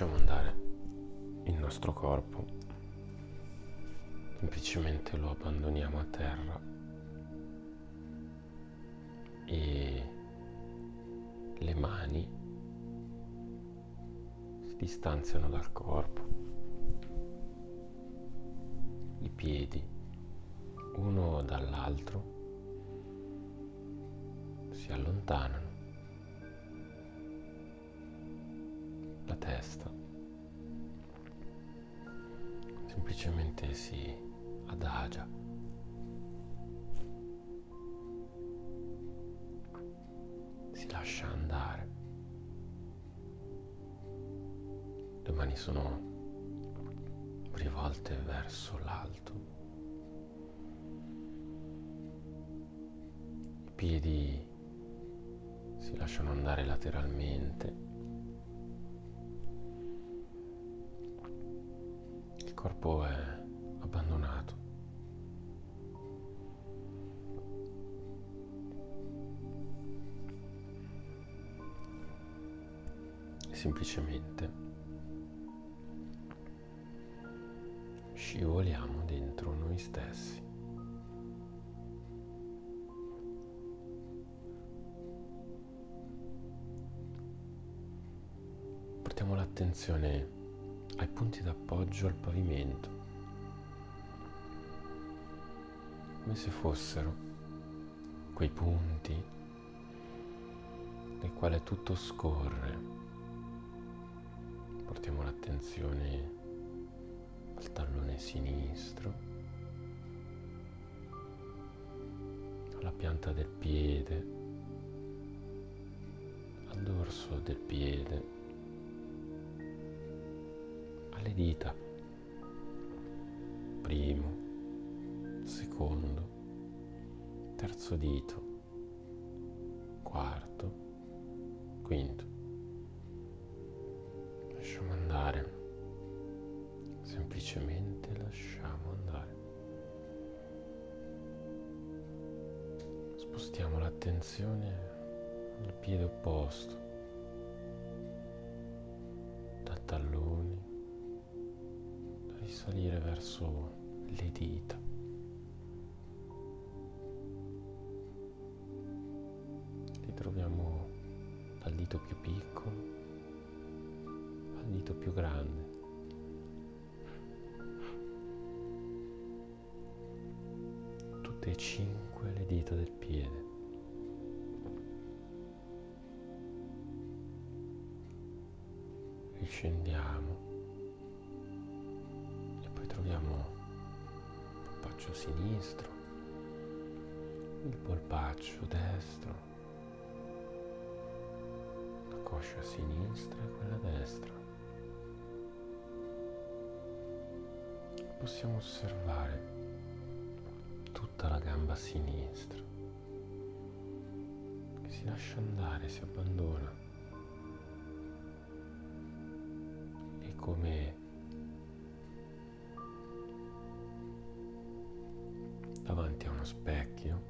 lasciamo andare il nostro corpo, semplicemente lo abbandoniamo a terra. E le mani si distanziano dal corpo, i piedi uno dall'altro si allontanano, la testa semplicemente si adagia. Si lascia andare. Le mani sono rivolte verso l'alto. I piedi si lasciano andare lateralmente. Corpo è abbandonato. Semplicemente scivoliamo dentro noi stessi. Portiamo l'attenzione ai punti d'appoggio al pavimento, come se fossero quei punti nel quale tutto scorre. Portiamo l'attenzione al tallone sinistro, alla pianta del piede, al dorso del piede alle dita. Primo, secondo, terzo dito, quarto, quinto. Lasciamo andare, semplicemente lasciamo andare. Spostiamo l'attenzione al piede opposto, salire verso le dita. Li troviamo dal dito più piccolo al dito più grande. Tutte e cinque le dita del piede. Riscendiamo polpaccio sinistro, il polpaccio destro, la coscia sinistra e quella destra. Possiamo osservare tutta la gamba sinistra che si lascia andare, si abbandona. E come davanti a uno specchio,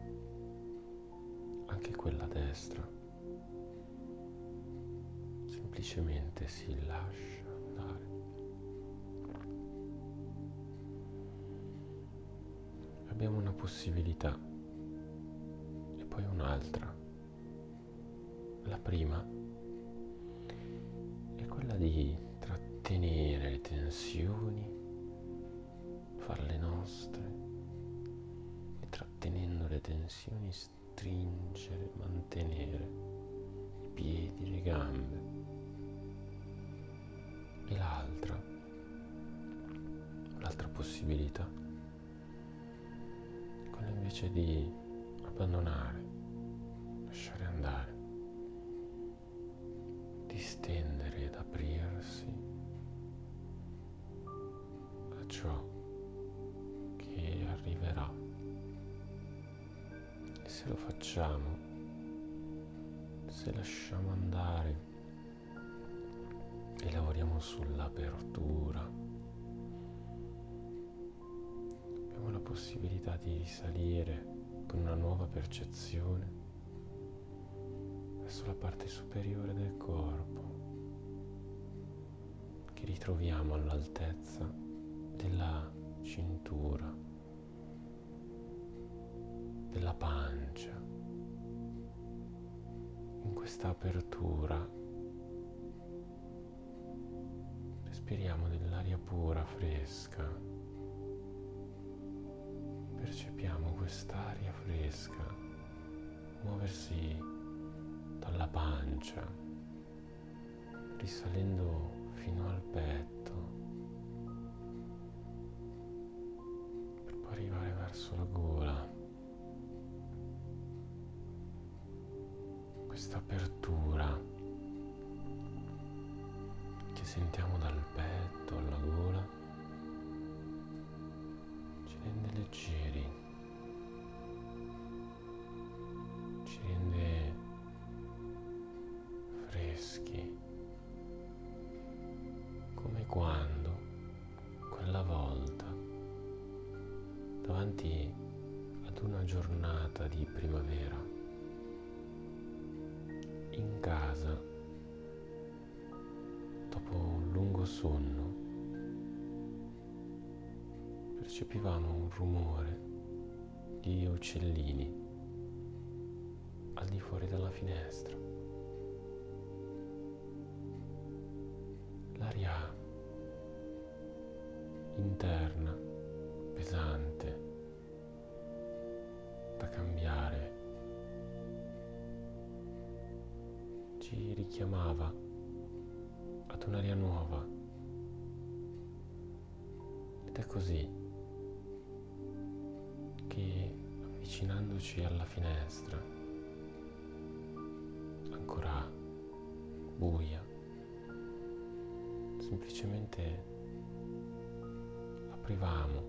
anche quella destra, semplicemente si lascia andare. Abbiamo una possibilità e poi un'altra. La prima è quella di trattenere le tensioni, farle nostre le tensioni, stringere, mantenere i piedi, le gambe. E l'altra, l'altra possibilità, quella invece di abbandonare, lasciare andare, distendere se lo facciamo, se lasciamo andare e lavoriamo sull'apertura, abbiamo la possibilità di risalire con una nuova percezione verso la parte superiore del corpo, che ritroviamo all'altezza della cintura, della pancia. In questa apertura respiriamo dell'aria pura, fresca. Percepiamo quest'aria fresca muoversi dalla pancia, risalendo fino al petto, Questa apertura che sentiamo dal petto alla gola ci rende leggeri, ci rende freschi, come quando quella volta davanti ad una giornata di primavera in casa dopo un lungo sonno percepivamo un rumore di uccellini al di fuori dalla finestra. L'aria interna, pesante, ci richiamava ad un'aria nuova. Ed è così che avvicinandoci alla finestra, ancora buia, semplicemente aprivamo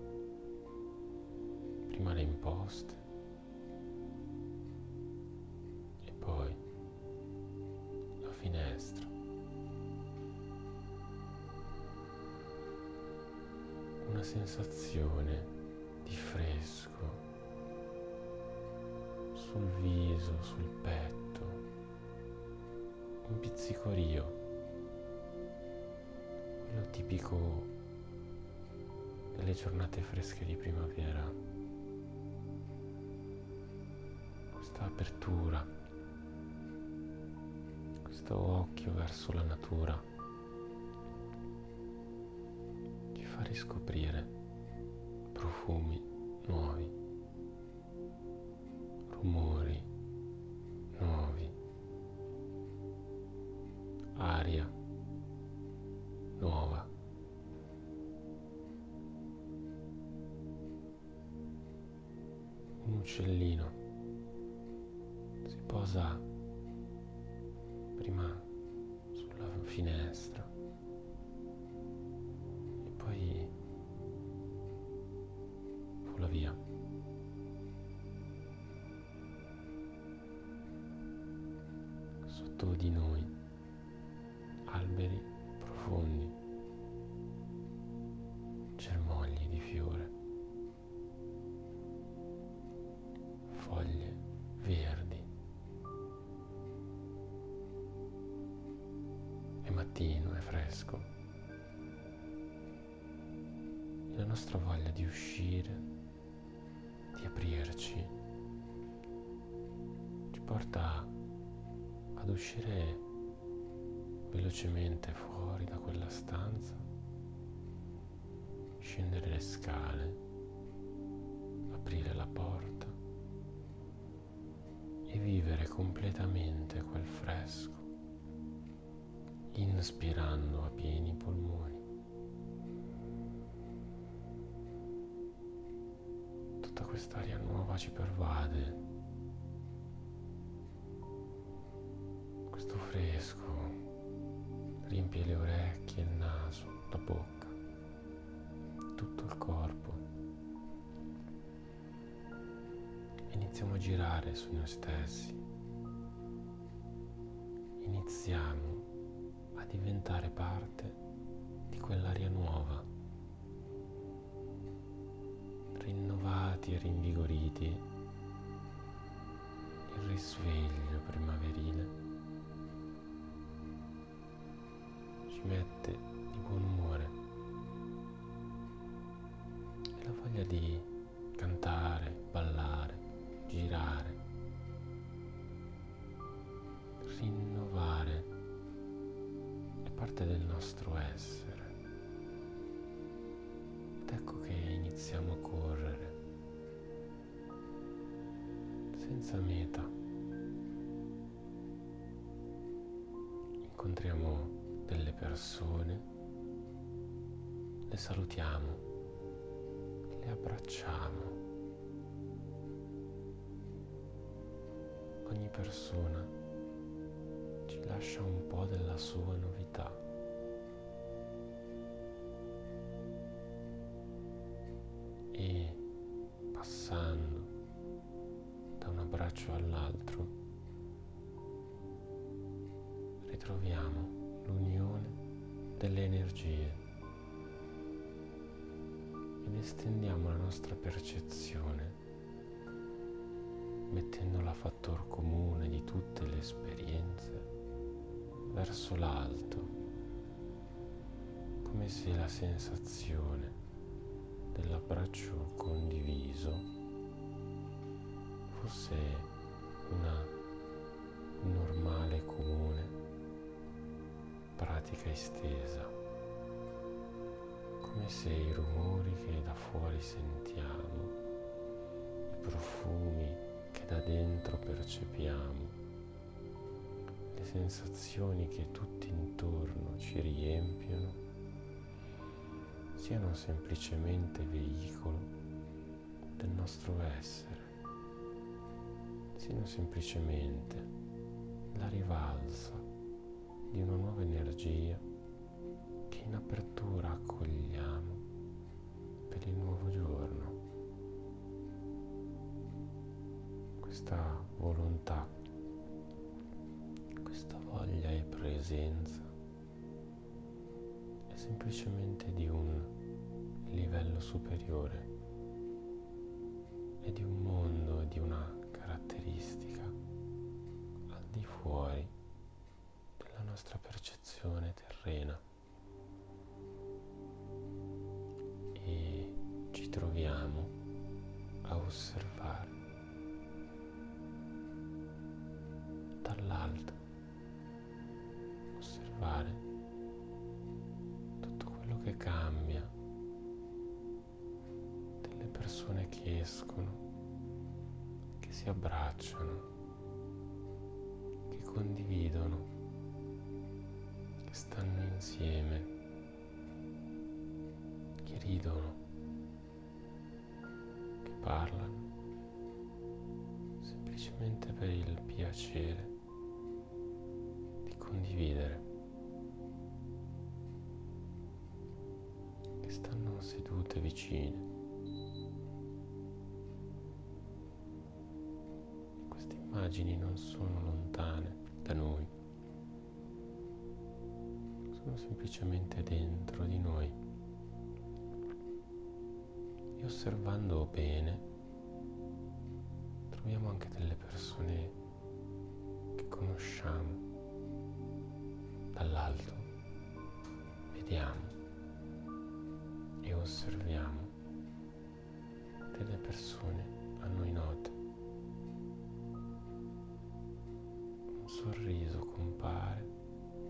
prima le imposte finestra. Una sensazione di fresco sul viso, sul petto, un pizzicorio, quello tipico delle giornate fresche di primavera. Questa apertura, questo occhio verso la natura ci fa riscoprire profumi nuovi, rumori nuovi, aria nuova. Un uccellino si posa Sotto di noi alberi profondi, germogli di fiore, foglie verdi. È mattino, è fresco. La nostra voglia di uscire, di aprirci, ci porta ad uscire velocemente fuori da quella stanza, scendere le scale, aprire la porta e vivere completamente quel fresco, inspirando a pieni polmoni. Tutta quest'aria nuova ci pervade. Fresco riempie le orecchie, il naso, la bocca, tutto il corpo. Iniziamo a girare su noi stessi. Iniziamo a diventare parte di quell'aria nuova. Rinnovati e rinvigoriti, il risveglio primaverile mette di buon umore e la voglia di cantare, ballare, girare, rinnovare è parte del nostro essere. Ed ecco che iniziamo a correre senza meta. Incontriamo delle persone, le salutiamo, le abbracciamo. Ogni persona ci lascia un po' della sua novità. Energie. Ed estendiamo la nostra percezione mettendola a fattor comune di tutte le esperienze verso l'alto, come se la sensazione dell'abbraccio condiviso fosse una normale comune pratica estesa, come se i rumori che da fuori sentiamo, i profumi che da dentro percepiamo, le sensazioni che tutti intorno ci riempiono, siano semplicemente veicolo del nostro essere, siano semplicemente la rivalsa di una nuova energia che in apertura accogliamo il nuovo giorno. Questa volontà, questa voglia e presenza è semplicemente di un livello superiore, è di un mondo, di una caratteristica al di fuori della nostra percezione terrena troviamo a osservare dall'alto, osservare tutto quello che cambia, delle persone che escono, che si abbracciano, che condividono, che stanno insieme, che ridono, parlano, semplicemente per il piacere di condividere, che stanno sedute vicine. Queste immagini non sono lontane da noi, sono semplicemente dentro di noi. E osservando bene, troviamo anche delle persone che conosciamo dall'alto, vediamo e osserviamo delle persone a noi note. Un sorriso compare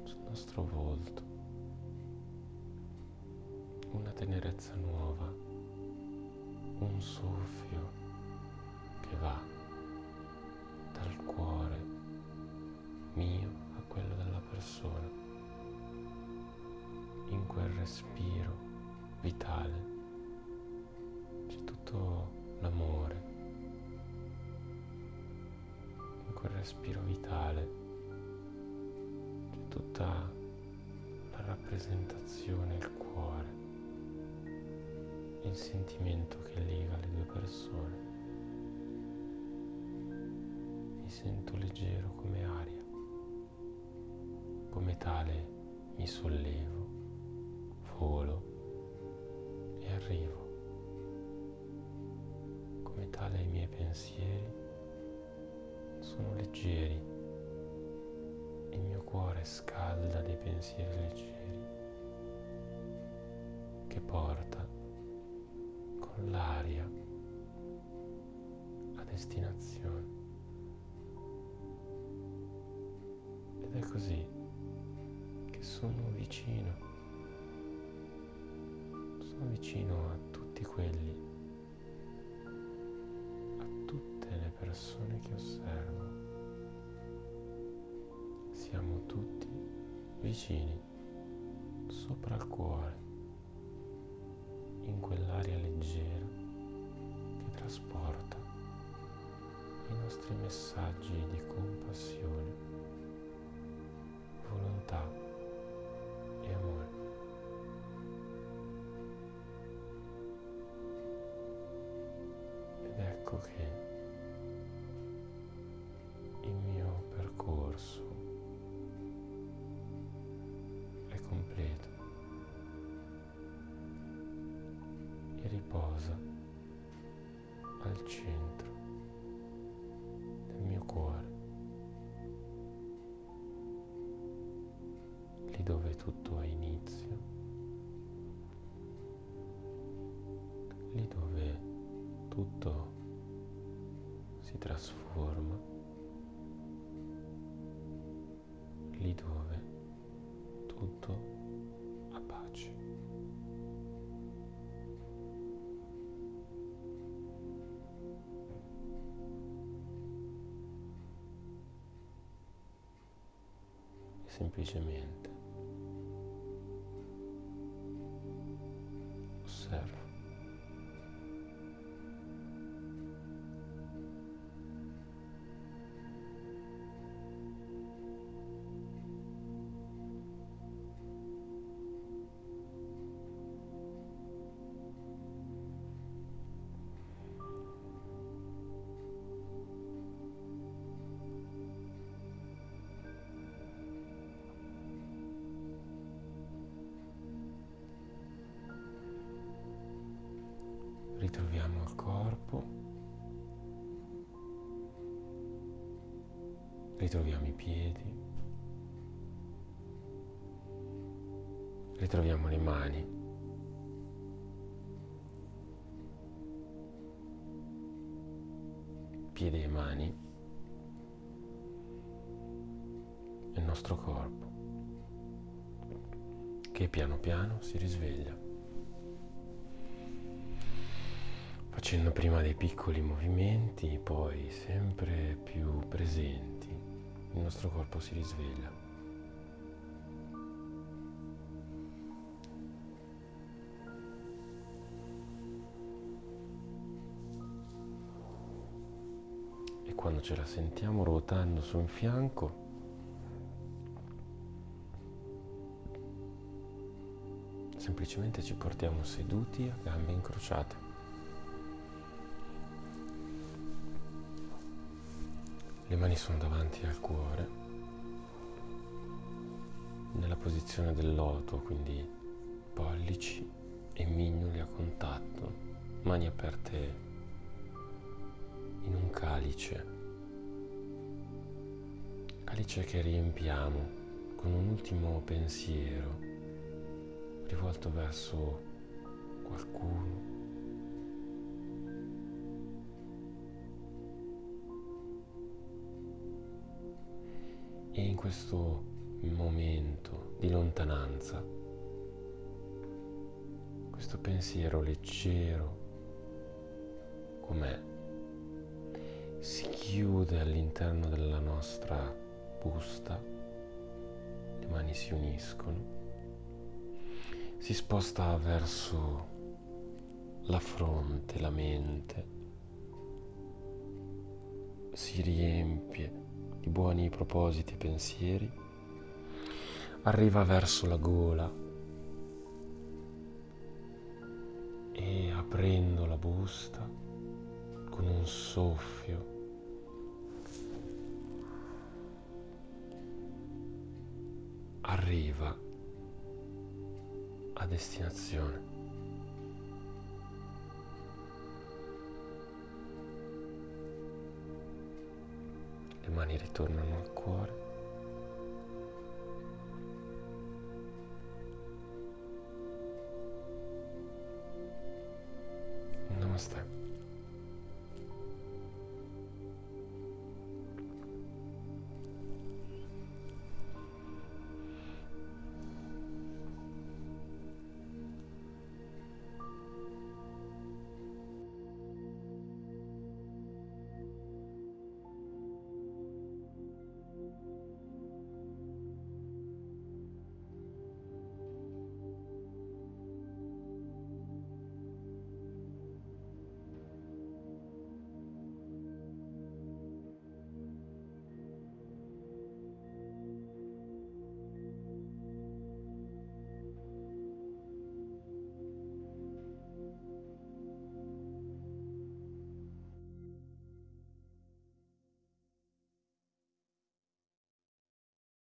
sul nostro volto, una tenerezza nuova, un soffio che va dal cuore mio a quello della persona. In quel respiro vitale c'è tutto l'amore. In quel respiro vitale c'è tutta la rappresentazione, il cuore, il sentimento che lega le due persone. Mi sento leggero come aria, come tale mi sollevo, volo e arrivo. Come tale i miei pensieri sono leggeri, il mio cuore scalda dei pensieri leggeri che porta l'aria a destinazione. Ed è così che sono vicino, sono vicino a tutti quelli, a tutte le persone che osservo. Siamo tutti vicini sopra il cuore, leggera che trasporta i nostri messaggi di compassione, riposa al centro del mio cuore, lì dove tutto ha inizio, lì dove tutto si trasforma, lì dove tutto a pace. E ritroviamo i piedi, ritroviamo le mani, piedi e mani, e il nostro corpo che piano piano si risveglia. facendo prima dei piccoli movimenti, poi sempre più presenti, il nostro corpo si risveglia. E quando ce la sentiamo ruotando su un fianco, semplicemente ci portiamo seduti a gambe incrociate. Le mani sono davanti al cuore, nella posizione del loto, quindi pollici e mignoli a contatto, mani aperte in un calice, calice che riempiamo con un ultimo pensiero rivolto verso qualcuno E in questo momento di lontananza, questo pensiero leggero com'è, si chiude all'interno della nostra busta, le mani si uniscono, si sposta verso la fronte, la mente, si riempie di buoni propositi e pensieri, arriva verso la gola e aprendo la busta con un soffio arriva a destinazione. Mani ritornano al cuore.